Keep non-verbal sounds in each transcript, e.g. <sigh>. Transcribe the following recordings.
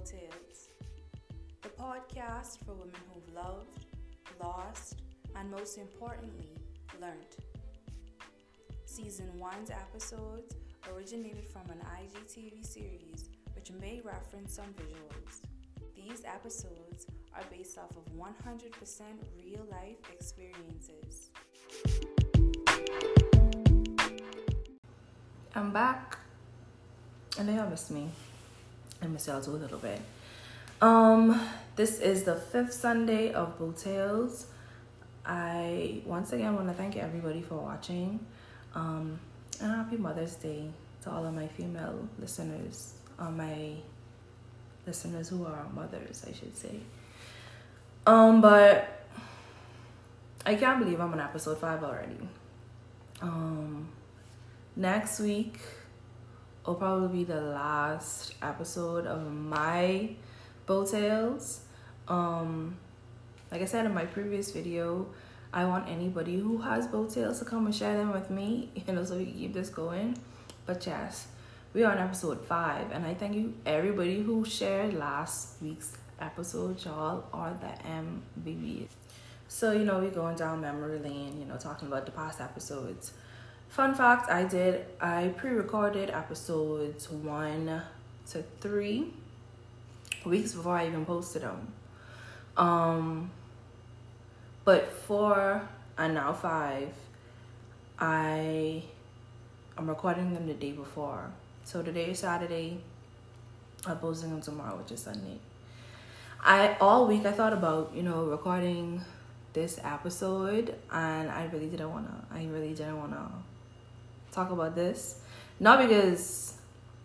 Bow Tales, the podcast for women who've loved, lost, and most importantly, learned. Season 1's episodes originated from an IGTV series which may reference some visuals. These episodes are based off of 100% real life experiences. I'm back. I know y'all miss me. I miss y'all a little bit. Um, this is the fifth Sunday of Bow Tales. I once again want to thank everybody for watching. Um, and happy Mother's Day to all of my female listeners, all my listeners who are mothers, I should say. Um, but I can't believe I'm on episode five already. Um, next week will probably be the last episode of my Bow Tales. Um, like I said in my previous video, I want anybody who has bow tales to come and share them with me, <laughs> you know, so we keep this going. But yes, we are on episode five, and I thank you everybody who shared last week's episode. Y'all are the MVP. So you know, we're going down memory lane, you know, talking about the past episodes. Fun fact: I did I pre-recorded episodes one to three weeks before I even posted them. Um, but four and now five, I I'm recording them the day before. So today is Saturday. I'm posting them tomorrow, which is Sunday. I all week I thought about you know recording this episode, and I really didn't wanna. I really didn't wanna talk about this, not because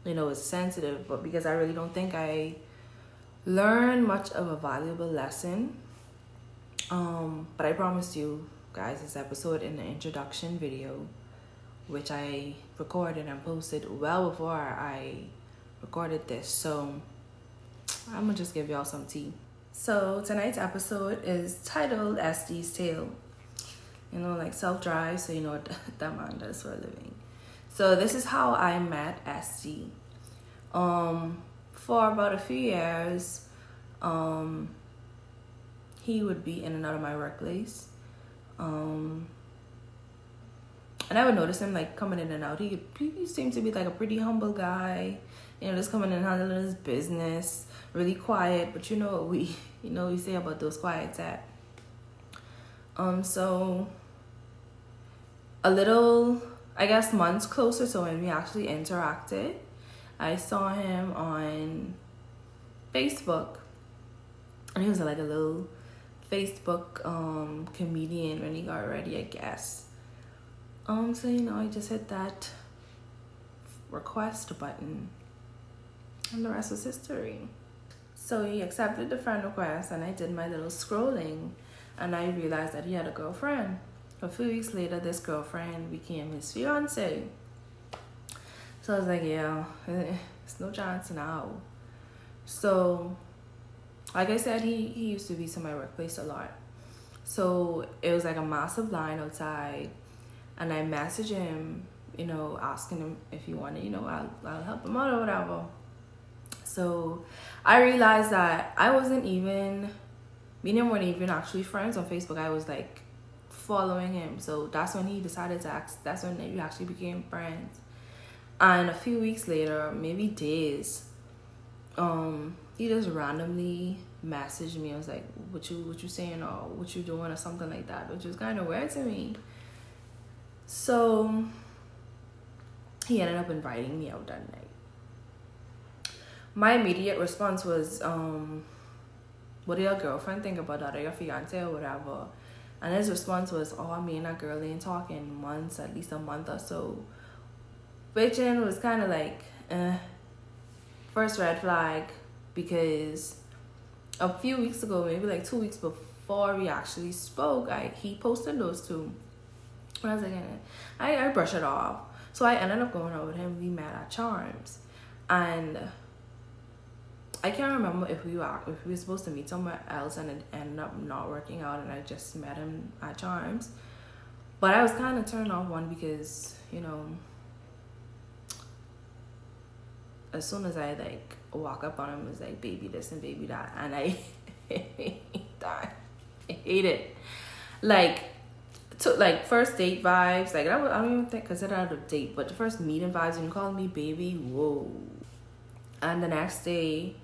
you know it's sensitive, but because I really don't think I learned much of a valuable lesson um, but I promise you guys this episode in the introduction video, which I recorded and posted well before I recorded this. So I'm gonna just give y'all some tea. So tonight's episode is titled SD's Tale. You know, like self drive, so you know what <laughs> that man does for a living. So this is how I met SD. Um, for about a few years, um, he would be in and out of my workplace. Um, and I would notice him like coming in and out. He, he seemed to be like a pretty humble guy, you know, just coming in and handling his business, really quiet. But you know what we, <laughs> you know, we say about those quiets at. Um, so a little, I guess, months closer to when we actually interacted, I saw him on Facebook, and he was like a little Facebook um, comedian when he got ready, I guess. Um, so you know, I just hit that request button, and the rest was history. So he accepted the friend request, and I did my little scrolling, and I realized that he had a girlfriend. A few weeks later, this girlfriend became his fiance. So I was like, yeah, <laughs> it's no chance now. So like I said, he, he used to be to my workplace a lot. So it was like a massive line outside. And I messaged him, you know, asking him if he wanted, you know, I'll, I'll help him out or whatever. So I realized that I wasn't even, me and him weren't even actually friends on Facebook. I was like following him. So that's when he decided to ask, that's when we actually became friends. And a few weeks later, maybe days, um, he just randomly messaged me. I was like, "What you what you saying or what you doing or something like that," which was kind of weird to me. So he ended up inviting me out that night. My immediate response was, um, "What do your girlfriend think about that or your fiance or whatever?" And his response was, "Oh, me and that girl ain't talking months, at least a month or so." Which then was kind of like, eh. First red flag because a few weeks ago, maybe like two weeks before we actually spoke, I he posted those two. And I was like, I, I brush it off. So I ended up going out with him. We met at Charms. And I can't remember if we were if we were supposed to meet somewhere else and it ended up not working out and I just met him at Charms. But I was kind of turned off one because, you know, as soon as I like walk up on him, was like baby this and baby that, and I <laughs> hate that. I hate it. Like, to like first date vibes. Like I, don't even think because consider that a date, but the first meeting vibes. And you calling me baby, whoa. And the next day,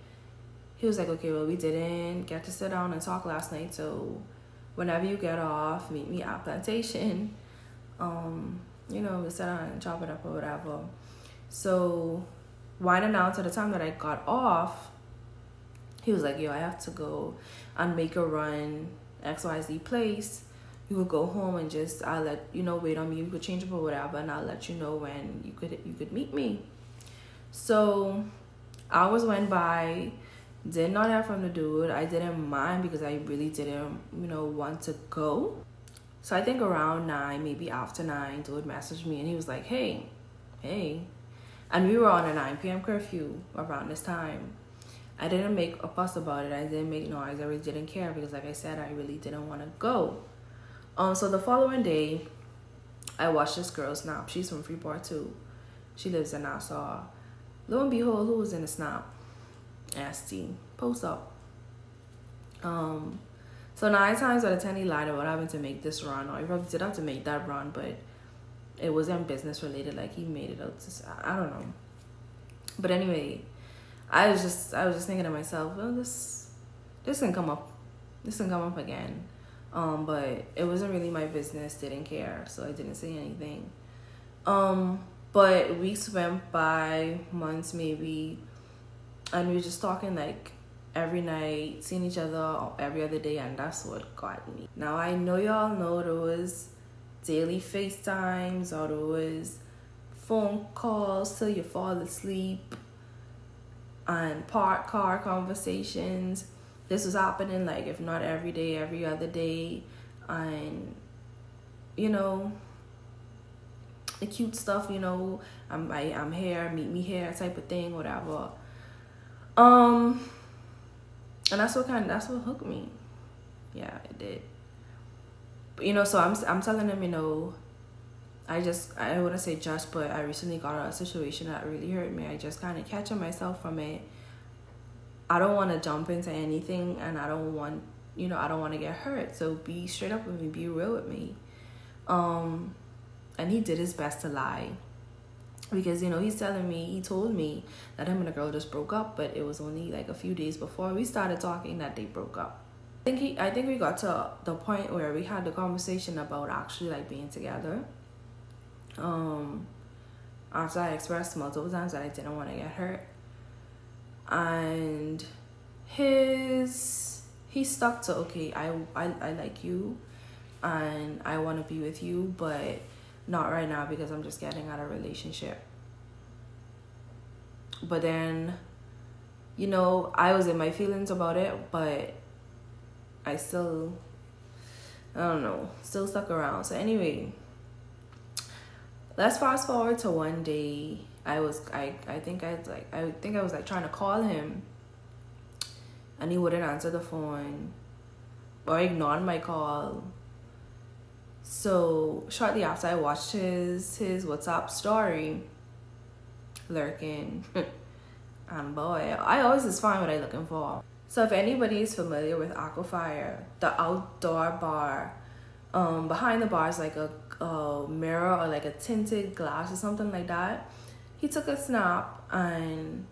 he was like, okay, well we didn't get to sit down and talk last night, so whenever you get off, meet me at plantation. Um, you know, we sit down and chop it up or whatever. So winding down to the time that I got off, he was like, yo, I have to go and make a run XYZ place. You could go home and just I'll let you know, wait on me, you could change up or whatever, and I'll let you know when you could you could meet me. So hours went by, did not have from the dude. I didn't mind because I really didn't, you know, want to go. So I think around nine, maybe after nine, dude messaged me and he was like, Hey, hey. And we were on a 9 p.m. curfew around this time. I didn't make a fuss about it. I didn't make noise. I really didn't care because, like I said, I really didn't want to go. Um, so the following day, I watched this girl snap. She's from Freeport too. She lives in Nassau. Lo and behold, who was in the snap? SD. Post up. Um, so nine times out of ten, he lied about having to make this run, or he probably did have to make that run, but it wasn't business related. Like he made it out to, I don't know. But anyway, I was just I was just thinking to myself, well, this this can come up, this can come up again. Um, but it wasn't really my business. Didn't care, so I didn't say anything. Um, but weeks went by, months maybe, and we were just talking like every night, seeing each other every other day, and that's what got me. Now I know y'all know was daily FaceTimes or was phone calls till you fall asleep and park car conversations. This was happening like if not every day, every other day, and you know the cute stuff. You know, I'm I, I'm here, meet me here, type of thing, whatever. Um, and that's what kind of that's what hooked me. Yeah, it did. But, you know, so I'm I'm telling him, you know, I just I wouldn't say just, but I recently got out of a situation that really hurt me. I just kind of catching myself from it. I don't want to jump into anything, and I don't want you know I don't want to get hurt. So be straight up with me, be real with me. Um, and he did his best to lie because you know he's telling me he told me that him and the girl just broke up but it was only like a few days before we started talking that they broke up i think he i think we got to the point where we had the conversation about actually like being together um, after I expressed multiple times that I didn't want to get hurt. And his he stuck to okay, I I, I like you and I want to be with you, but not right now because I'm just getting out of relationship. But then, you know, I was in my feelings about it, but I still, I don't know, still stuck around. So anyway, let's fast forward to one day i was i i think i like i think i was like trying to call him and he wouldn't answer the phone or ignored my call so shortly after i watched his his whatsapp story lurking <laughs> and boy i always just find what i'm looking for so if anybody is familiar with aquafire the outdoor bar um behind the bar is like a a mirror or like a tinted glass or something like that. He took a snap and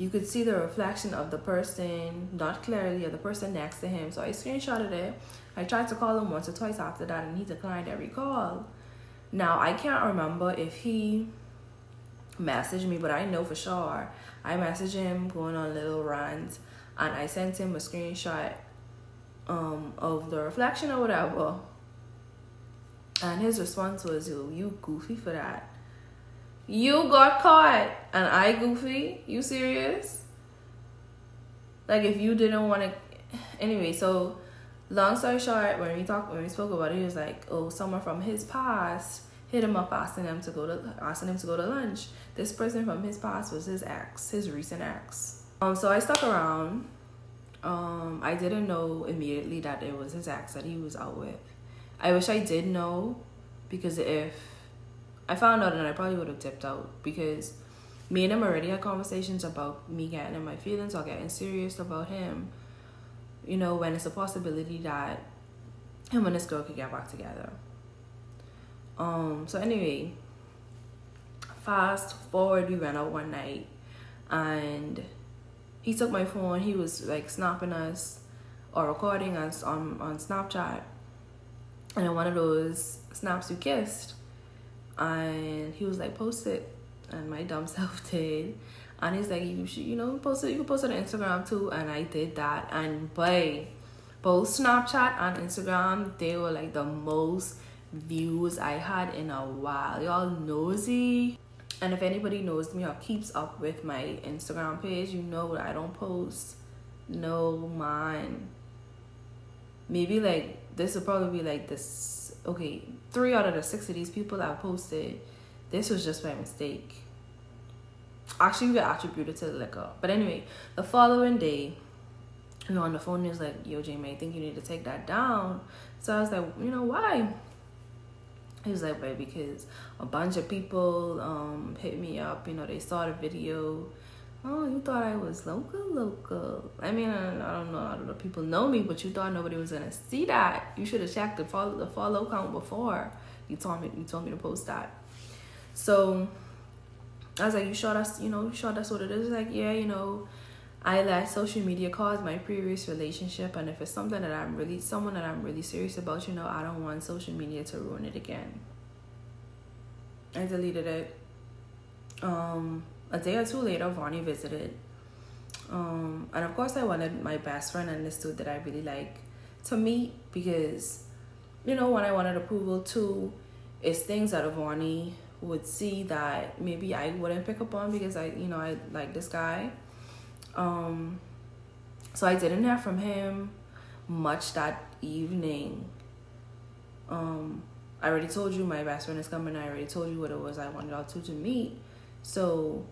you could see the reflection of the person, not clearly, of the person next to him. So I screenshotted it. I tried to call him once or twice after that and he declined every call. Now I can't remember if he messaged me, but I know for sure I messaged him going on little runs, and I sent him a screenshot um, of the reflection or whatever and his response was, Yo, you goofy for that. You got caught and I goofy? You serious? Like if you didn't want to anyway, so long story short, when we talked when we spoke about it, he was like, Oh, someone from his past hit him up asking him to go to asking him to go to lunch. This person from his past was his ex, his recent ex. Um so I stuck around. Um I didn't know immediately that it was his ex that he was out with. I wish I did know because if I found out and I probably would have tipped out because me and him already had conversations about me getting in my feelings or getting serious about him. You know, when it's a possibility that him and this girl could get back together. Um, so anyway, fast forward, we went out one night and he took my phone, he was like snapping us or recording us on, on Snapchat. And in one of those snaps we kissed. And he was like, post it and my dumb <laughs> self did. And he's like, you should, you know, post it. You can post it on Instagram too. And I did that. And boy, both Snapchat and Instagram, they were like the most views I had in a while. Y'all nosy. And if anybody knows me or keeps up with my Instagram page, you know that I don't post no man. Maybe like this will probably be like this. Okay, three out of the six of these people I posted, this was just by mistake actually we got attributed to the liquor. But anyway, the following day, you know, on the phone, he was like, yo, Jamie, I think you need to take that down. So I was like, you know, why? He was like, well, because a bunch of people um hit me up, you know, they saw the video. Oh, you thought I was local, local. I mean, I, don't know, I don't know. People know me, but you thought nobody was gonna see that. You should have checked the follow the follow count before you told me you told me to post that. So I was like, you sure that's, you know, you sure that's what it is? Like, yeah, you know, I let social media cause my previous relationship. And if it's something that I'm really, someone that I'm really serious about, you know, I don't want social media to ruin it again. I deleted it. Um, a day or two later, Vonnie visited. Um, and of course, I wanted my best friend understood that I really like to meet because, you know, when I wanted approval too, it's things that Vonnie would see that maybe I wouldn't pick up on because I, you know, I like this guy. Um, so I didn't hear from him much that evening. Um, I already told you my best friend is coming. I already told you what it was I wanted y'all two to meet. So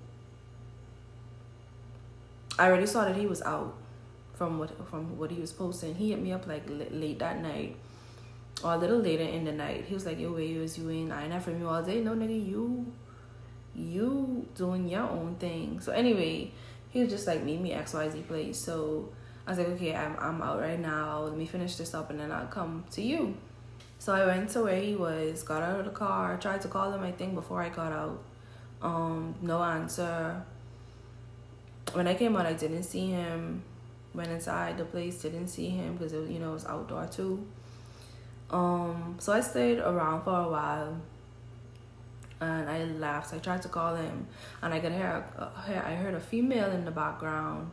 I already saw that he was out from what from what he was posting. He hit me up like late that night or a little later in the night, he was like, "Yo, where you was you in? I ain't from you all day. No, nigga, you, you doing your own thing." So anyway, he was just like, "Meet me X Y Z place." So I was like, "Okay, I'm I'm out right now. Let me finish this up, and then I'll come to you." So I went to where he was, got out of the car, tried to call him. I think before I got out, um, no answer. When I came out, I didn't see him. Went inside the place, didn't see him because it, you know, it was outdoor too. Um, so I stayed around for a while and I left. I tried to call him and I could hear, hear I heard a female in the background.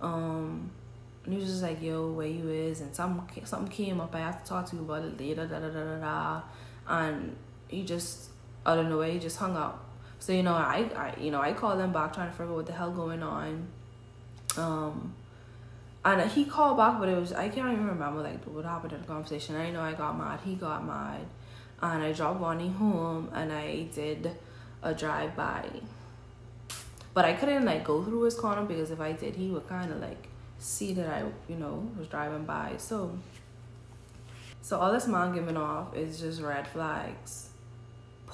Um, and he was just like, yo, where you is? And some, something came up. I have to talk to you about it later, da da da da da. And he just, out of nowhere, he just hung up. So, you know, I, I, you know, I called him back trying to figure out what the hell going on. Um, and he called back, but it was I can't even remember like what happened in the conversation. I know I got mad, he got mad, and I dropped Bonnie home, and I did a drive by. But I couldn't like go through his corner because if I did, he would kind of like see that I, you know, was driving by. So, so all this man giving off is just red flags.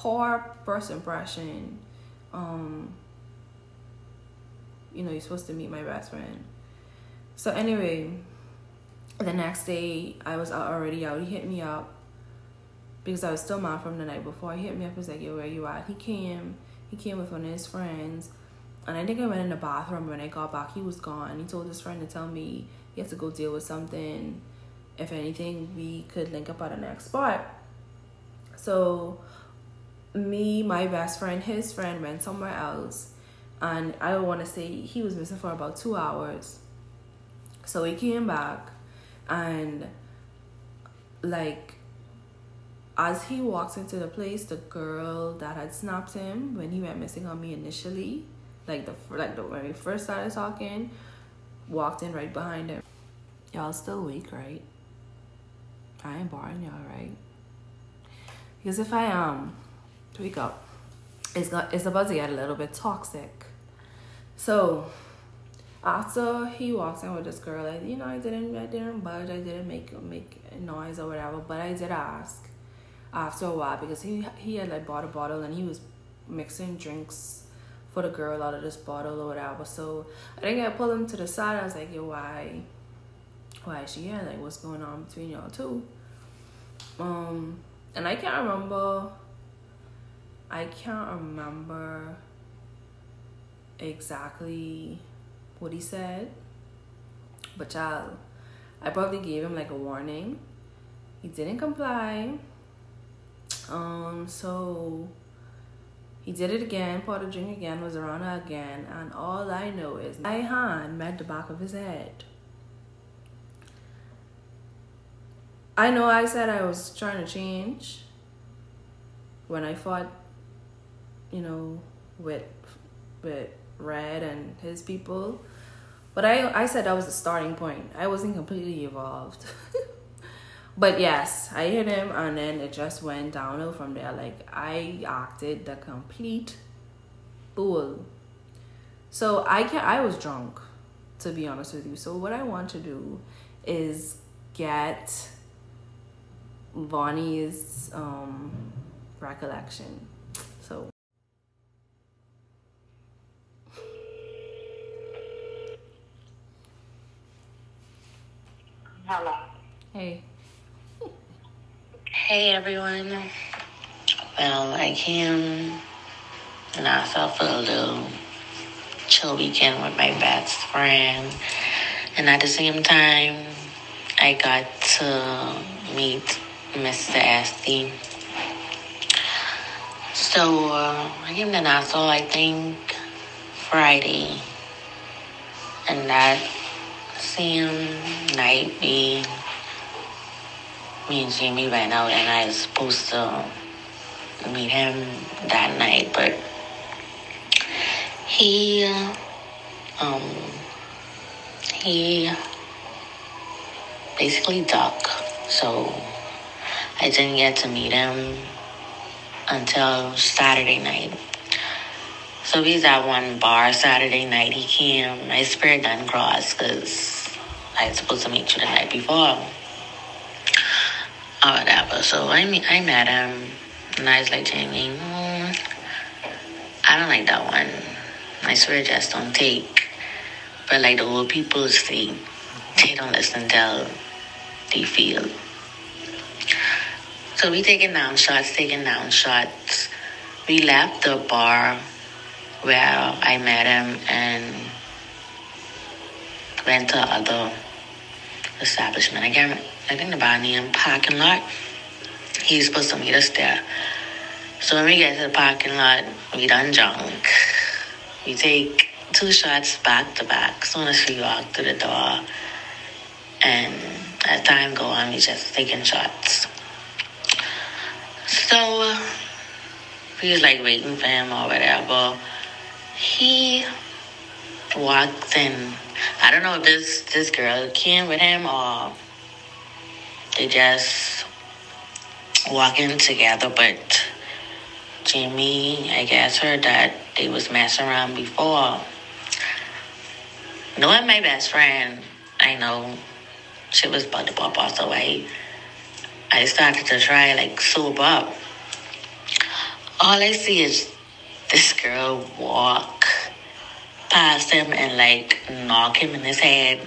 Poor first impression. Um, you know, you're supposed to meet my best friend so anyway, the next day I was out already out. He hit me up because I was still mad from the night before. He hit me up. He was like, "Yo, where you at?" He came. He came with one of his friends, and I think I went in the bathroom. When I got back, he was gone. He told his friend to tell me he had to go deal with something. If anything, we could link up at the next spot. So, me, my best friend, his friend went somewhere else, and I don't want to say he was missing for about two hours so he came back and like as he walks into the place, the girl that had snapped him when he went missing on me initially, like the like the when we first started talking, walked in right behind him. Y'all still weak, right? I ain't boring y'all, right? Because if I am, wake up, it's got it's about to get a little bit toxic. So after he walks in with this girl, I, you know, I didn't, I didn't budge, I didn't make make noise or whatever, but I did ask after a while because he he had like bought a bottle and he was mixing drinks for the girl out of this bottle or whatever. So I think I pulled him to the side. I was like, yo, why, why is she here? Like, what's going on between y'all two? Um, and I can't remember. I can't remember exactly what he said, but child, I probably gave him like a warning. He didn't comply. Um, so he did it again, poured a drink again, was around her again, and all I know is my hand met the back of his head. I know I said I was trying to change when I fought, you know, with with Red and his people. But I I said that was the starting point. I wasn't completely evolved. <laughs> but yes, I hit him and then it just went downhill from there. Like I acted the complete fool. So I can I was drunk, to be honest with you. So what I want to do is get Bonnie's um, recollection. So. Hello. Hey. Hey everyone. Well, I came and I felt for a little chill weekend with my best friend. And at the same time, I got to meet Mr. SD. So uh, I came to Nassau, I think, Friday. And that same night, we, me and Jamie ran out, and I was supposed to meet him that night, but he, um, he basically ducked. So I didn't get to meet him until Saturday night. So he's at one bar Saturday night. He came. My spirit done crossed because I was supposed to meet you the night before. Or whatever. So I, mean, I met him. And I was like, Jamie, mm, I don't like that one. My spirit just don't take. But like the old people say, they don't listen till they feel. So we taking down shots, taking down shots. We left the bar where I met him and went to other establishment. I can't, I think the named parking lot. He's supposed to meet us there. So when we get to the parking lot, we done drunk. We take two shots back to back. Soon as we walk through the door, and as time go on, we just taking shots. So uh, we was like waiting for him or whatever. He walked in. I don't know if this this girl came with him or they just walking together, but Jamie, I guess, heard that they was messing around before. Knowing my best friend, I know she was about to pop off, so I, I started to try like sober up. All I see is this girl walk past him and like knock him in his head.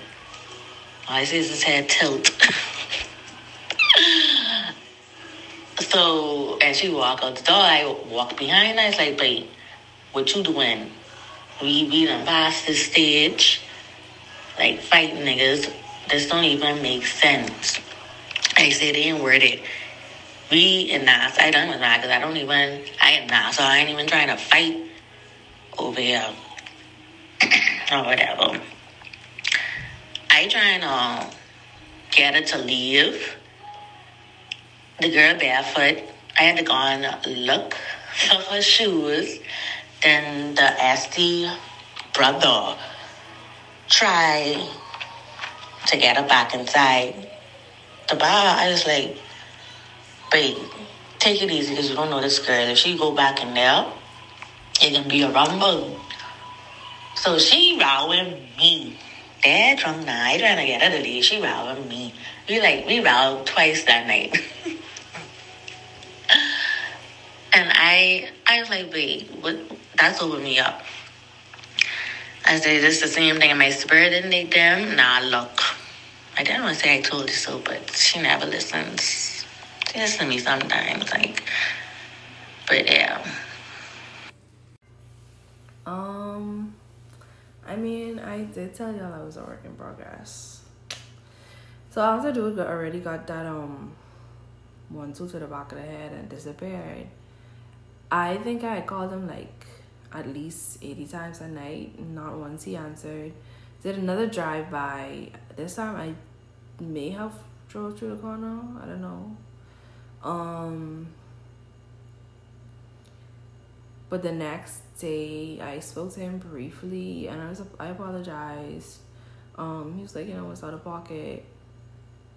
All I see is his head tilt. <laughs> so as she walk out the door, I walk behind her. It's like, babe, what you doing? We we done past this stage, like fighting niggas. This don't even make sense. I said they ain't worth it. We in Nas, I done with that because I don't even, I am not, so I ain't even trying to fight over here <clears throat> or whatever. I trying to get her to leave. The girl barefoot. I had to go and look for her shoes. Then the SD brother try to get her back inside the bar. I was like, babe, take it easy because you don't know this girl. If she go back in there, it can be a rumble. So she rowing me. Dad drunk night trying to get her to leave. She rowing me. We like we rowed twice that night. <laughs> and I I was like, wait, what That's opened me up. I said, this the same thing in my spirit didn't need them. Nah, look. I didn't want to say I told you so, but she never listens. She to me sometimes, like. But yeah. Um, I mean, I did tell y'all I was a work in progress. So after dude already got that um one two to the back of the head and disappeared, I think I called him like at least eighty times a night. Not once he answered. Did another drive by. This time I may have drove through the corner. I don't know. Um. But the next day, I spoke to him briefly, and I was I apologized. Um, he was like, you know, it's out of pocket. <laughs>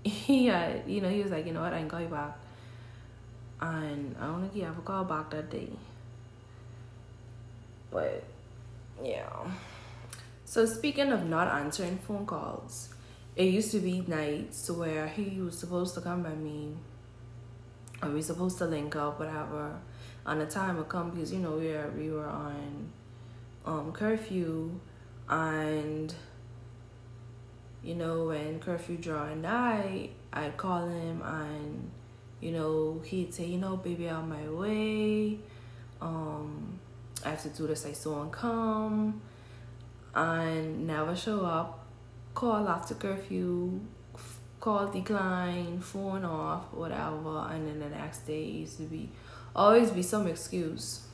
He had, you know, he was like, you know what, I can call you back. And I don't think he ever called back that day. But yeah. So speaking of not answering phone calls, it used to be nights where he was supposed to come by me, we supposed to link up, whatever. On the time would come? Because you know we were we were on um curfew, and you know when curfew draw at night, I'd call him and you know he'd say you know baby on my way, um I have to do this I saw him come, and never show up, call after curfew, call decline, phone off, whatever, and then the next day it used to be always be some excuse.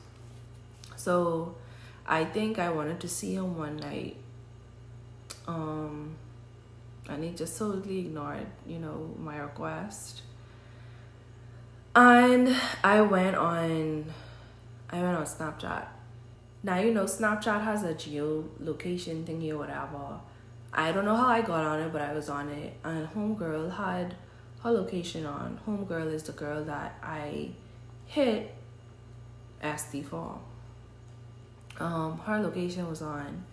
So I think I wanted to see him one night. Um and he just totally ignored, you know, my request. And I went on I went on Snapchat. Now you know Snapchat has a geolocation thingy or whatever. I don't know how I got on it, but I was on it and homegirl had her location on. Homegirl is the girl that I hit SD for. Um, her location was on.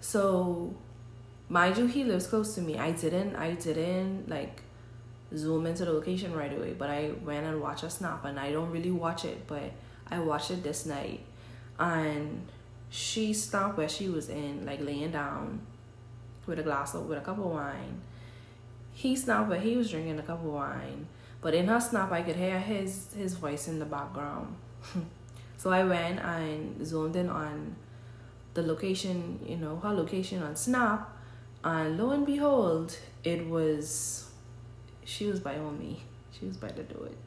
So mind you he lives close to me. I didn't I didn't like zoom into the location right away, but I went and watched a snap and I don't really watch it, but I watched it this night and she stopped where she was in, like laying down with a glass of with a cup of wine. He stopped but he was drinking a cup of wine but in her snap, I could hear his his voice in the background. <laughs> so I went and zoomed in on the location, you know, her location on Snap, and lo and behold, it was she was by me. She was by to do it.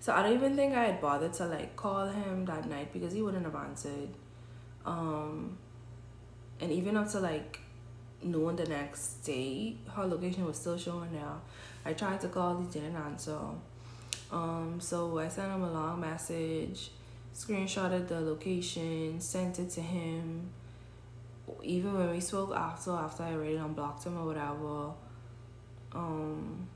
So I don't even think I had bothered to like call him that night because he wouldn't have answered. Um and even up to like noon the next day, her location was still showing now. I tried to call, he didn't answer. Um, so I sent him a long message, screenshotted the location, sent it to him. Even when we spoke after, after I already unblocked him or whatever, um,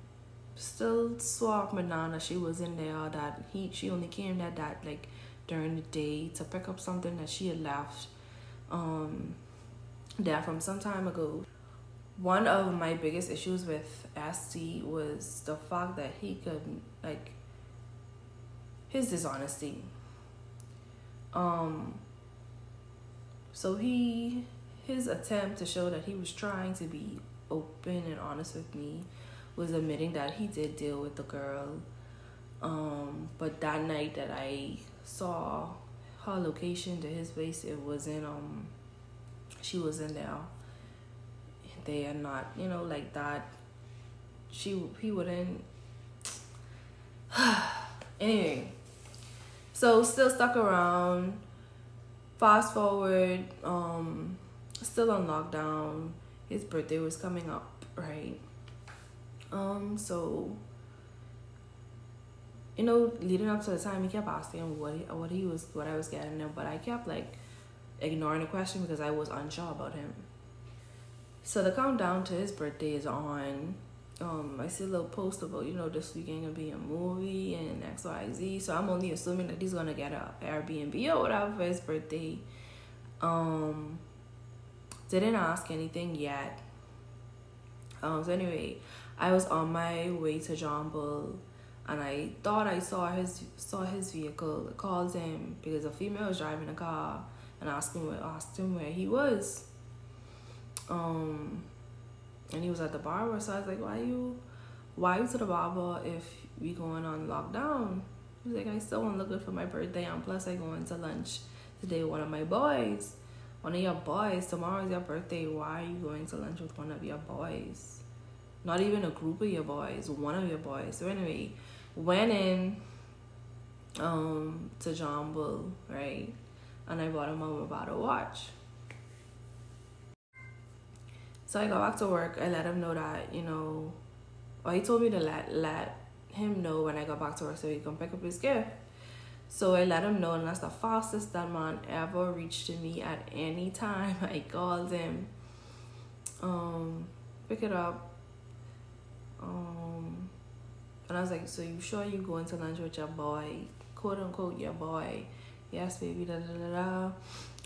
still swore Madonna she was in there that he she only came that that like during the day to pick up something that she had left um there from some time ago one of my biggest issues with SD was the fact that he could like his dishonesty. Um so he his attempt to show that he was trying to be open and honest with me was admitting that he did deal with the girl. Um but that night that I saw her location to his base it wasn't um she was in there they are not, you know, like that. She he wouldn't. <sighs> anyway, so still stuck around. Fast forward, um, still on lockdown. His birthday was coming up, right? Um, so you know, leading up to the time, he kept asking what he, what he was, what I was getting him, but I kept like ignoring the question because I was unsure about him. So the countdown to his birthday is on. Um, I see a little post about you know this weekend gonna be a movie and X Y Z. So I'm only assuming that he's gonna get a Airbnb or whatever for his birthday. Um, didn't ask anything yet. Um, so anyway, I was on my way to John Bull. and I thought I saw his saw his vehicle. Called him because a female was driving a car and asked him where asked him where he was. Um, and he was at the barber. So I was like, "Why you, why you to the barber if we going on lockdown?" He was like, "I still want to look good for my birthday, and plus I going to lunch today with one of my boys." One of your boys. Tomorrow is your birthday. Why are you going to lunch with one of your boys? Not even a group of your boys, one of your boys. So anyway, went in um to John Bull, right? And I bought him a bottle watch. So I got back to work. I let him know that, you know, well, he told me to let let him know when I got back to work so he can pick up his gift. So I let him know, and that's the fastest that man ever reached to me at any time. <laughs> I called him, um, pick it up, um, and I was like, so you sure you going to lunch with your boy, quote unquote your boy? Yes, baby. Da da da da.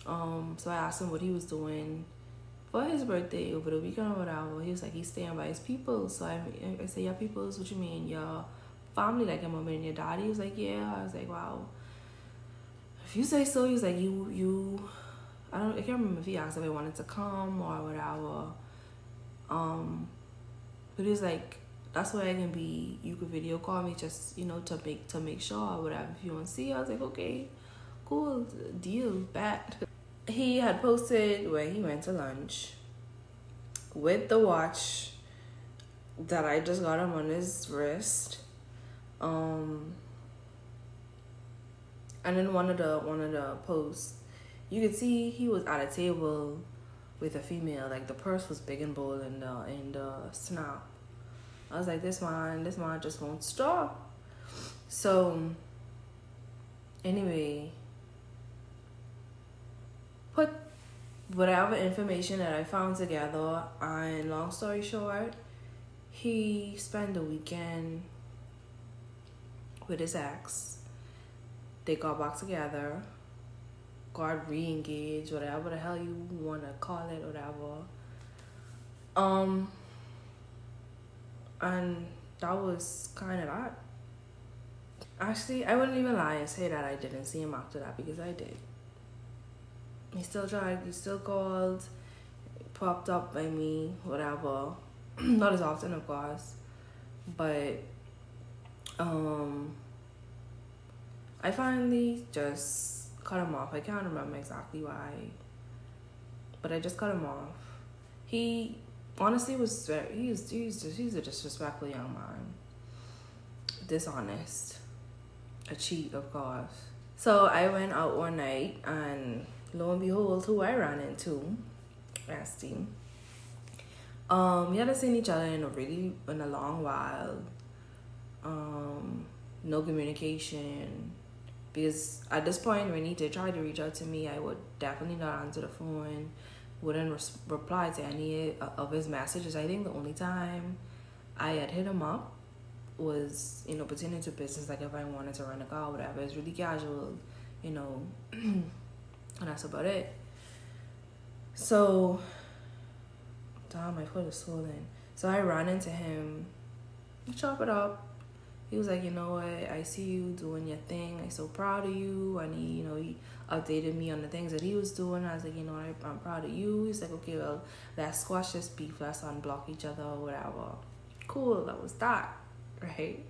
Um, so I asked him what he was doing for his birthday over the weekend or whatever. He was like, he's staying by his people. So I, I said, your people is what you mean, your family, like your mom and your daddy. He was like, yeah. I was like, wow. If you say so, he was like, you, you. I don't. I can't remember if he asked if I wanted to come or whatever. Um, but he was like, that's why I can be. You could video call me just you know to make to make sure or whatever. If you want to see, I was like, okay, cool, deal, bet he had posted where he went to lunch with the watch that I just got him on his wrist. Um and in one of the one of the posts you could see he was at a table with a female, like the purse was big and bold and the in the snap. I was like, this man, this man just won't stop. So anyway, put whatever information that I found together, and long story short, he spent the weekend with his ex. They got back together, got re engaged, whatever the hell you want to call it, whatever. Um, and that was kind of that. Actually, I wouldn't even lie and say that I didn't see him after that because I did he still tried, he still called, popped up by me, whatever. <clears throat> Not as often, of course, but um, I finally just cut him off. I can't remember exactly why, but I just cut him off. He honestly was very, he's he's just, he's a disrespectful young man, dishonest, a cheat, of course. So I went out one night and lo and behold, who I ran into, Nasty. Um, we hadn't seen each other in a really in a long while. Um, no communication. Because at this point, when he did try to reach out to me, I would definitely not answer the phone, wouldn't res- reply to any of his messages. I think the only time I had hit him up was, you know, pertaining to business, like if I wanted to run a car whatever. It's really casual, you know. <clears throat> and that's about it. So, damn, my foot is swollen. So I ran into him. Chop it up. He was like, you know what? I see you doing your thing. I'm so proud of you. And he, you know, he updated me on the things that he was doing. I was like, you know, I, I'm proud of you. He's like, okay, well, let's squash this beef. Let's unblock each other or whatever. Cool. That was that, right?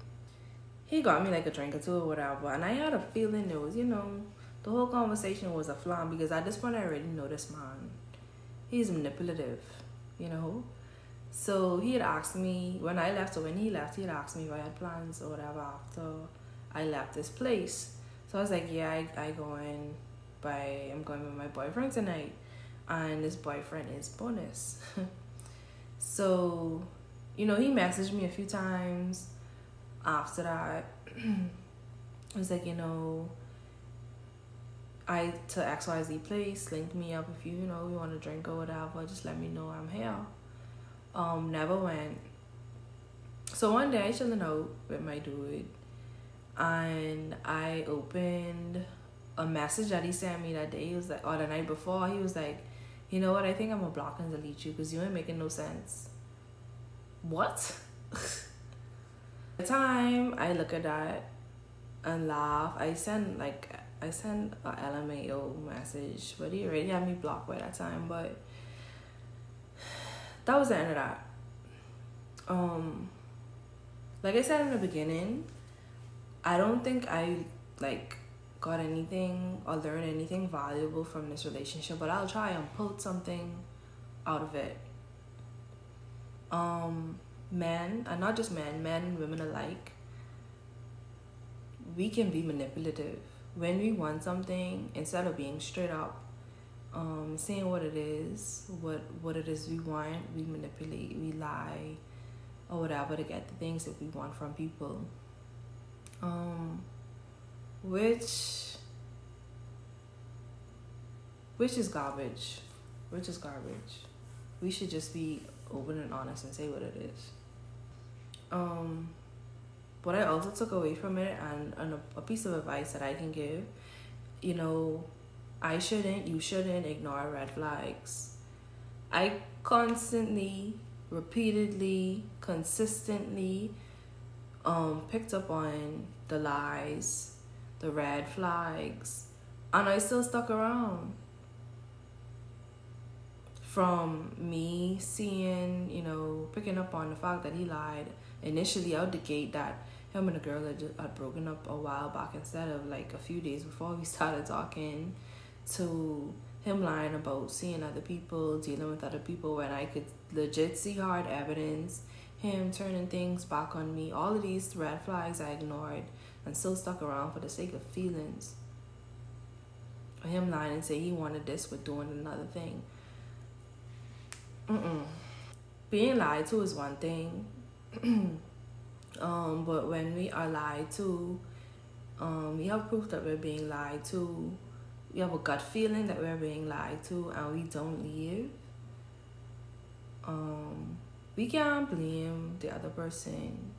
He got me like a drink or two or whatever. And I had a feeling it was, you know, the whole conversation was a flam because at this point I already know this man. He's manipulative, you know. So he had asked me when I left or when he left, he had asked me if I had plans or whatever after I left this place. So I was like, yeah, I, I going by I'm going with my boyfriend tonight, and this boyfriend is bonus. <laughs> so, you know, he messaged me a few times after that. <clears throat> I was like, you know, I to XYZ place, link me up if you, you know, you want to drink or whatever, just let me know I'm here. Um, never went. So one day I chilling out with my dude and I opened a message that he sent me that day. He was like, or the night before, he was like, you know what, I think I'm gonna block and delete you because you ain't making no sense. What? <laughs> the time I look at that and laugh, I send like I sent a LMAO message, but he already had me blocked by that time. But <sighs> that was the end of that. Um, like I said in the beginning, I don't think I like got anything or learned anything valuable from this relationship, but I'll try and pull something out of it. Um, men, and not just men, men and women alike, we can be manipulative. When we want something, instead of being straight up, um, saying what it is, what what it is we want, we manipulate, we lie, or whatever to get the things that we want from people. Um, which which is garbage, which is garbage. We should just be open and honest and say what it is. Um, what I also took away from it and, and a, a piece of advice that I can give, you know, I shouldn't, you shouldn't ignore red flags. I constantly, repeatedly, consistently um, picked up on the lies, the red flags, and I still stuck around. From me seeing, you know, picking up on the fact that he lied initially out the gate that him and the girl had, had broken up a while back instead of like a few days before we <laughs> started talking to him lying about seeing other people, dealing with other people when I could legit see hard evidence, him turning things back on me, all of these red flags I ignored and still stuck around for the sake of feelings. Him lying and say he wanted this but doing another thing. Mm-mm. Being lied to is one thing. <clears throat> um, but when we are lied to, um, we have proof that we're being lied to we have a gut feeling that we're being lied to and we don't leave, um, we can't blame the other person.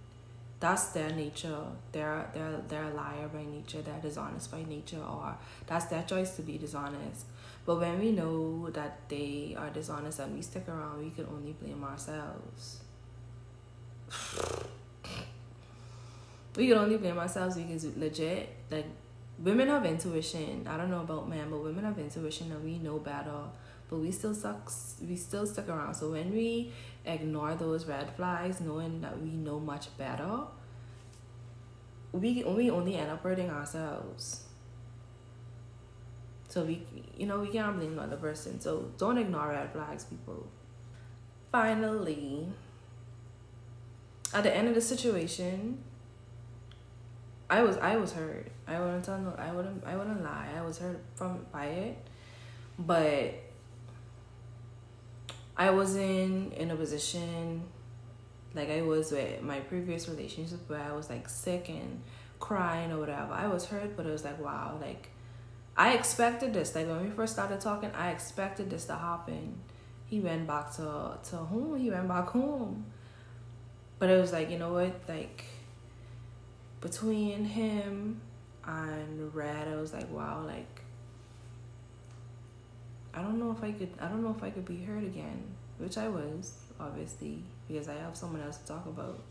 That's their nature. They're they're they're a liar by nature. They're dishonest by nature, or that's their choice to be dishonest. But when we know that they are dishonest and we stick around, we can only blame ourselves. <sighs> we can only blame ourselves because legit, like women have intuition. I don't know about men, but women have intuition and we know better. But we still suck. We still stick around. So when we ignore those red flags, knowing that we know much better, we we only end up hurting ourselves. So we, you know, we can't blame the other person. So don't ignore red flags, people. Finally, at the end of the situation, I was I was hurt. I wouldn't tell no I wouldn't I wouldn't lie. I was hurt from by it. But I wasn't in a position like I was with my previous relationship where I was like sick and crying or whatever. I was hurt, but it was like wow, like I expected this. Like when we first started talking, I expected this to happen. He ran back to to home. He ran back home. But it was like, you know what, like between him and Red, I was like, wow, like I don't know if I could I don't know if I could be hurt again, which I was, obviously, because I have someone else to talk about.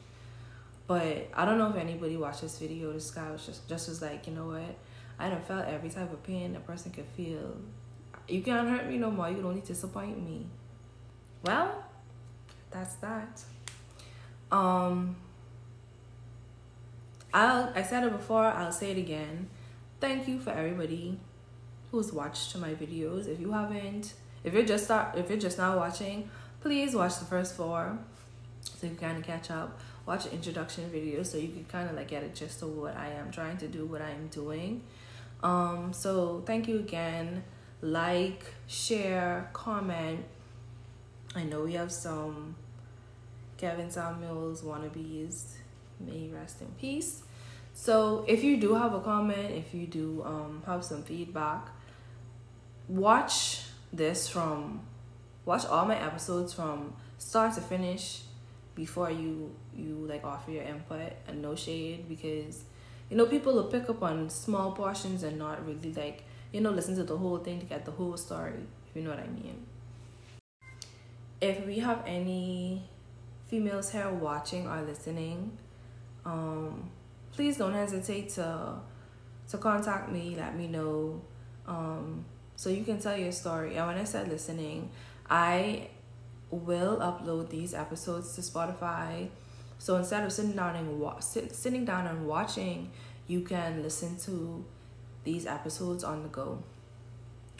But I don't know if anybody watched this video. This guy was just just was like, you know what? I done felt every type of pain a person could feel. You can't hurt me no more. You can only disappoint me. Well, that's that. Um I'll, I said it before, I'll say it again. Thank you for everybody who's watched my videos. If you haven't, if you're just start, if you're just now watching, please watch the first four so you can kind of catch up. Watch the introduction video so you can kind of like get a gist of what I am trying to do, what I am doing. Um, so thank you again. Like, share, comment. I know we have some Kevin Samuels wannabes may rest in peace. So if you do have a comment, if you do um, have some feedback, watch this from watch all my episodes from start to finish before you you like offer your input and no shade because you know people will pick up on small portions and not really like you know listen to the whole thing to get the whole story if you know what i mean if we have any females here watching or listening Um, please don't hesitate to to contact me. Let me know. Um, so you can tell your story. And when I said listening, I will upload these episodes to Spotify. So instead of sitting down and wa- sit, sitting down and watching, you can listen to these episodes on the go.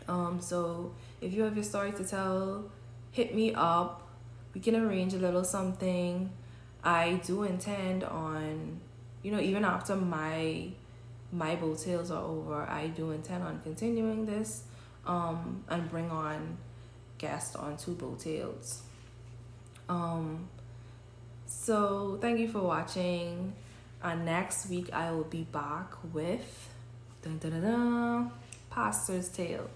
Um, so if you have your story to tell, hit me up. We can arrange a little something. I do intend on, you know, even after my my bow tales are over, I do intend on continuing this um, and bring on guests on two boat tales. Um, so thank you for watching. Uh, next week I will be back with dun, dun, dun, dun, Pastor's Tale.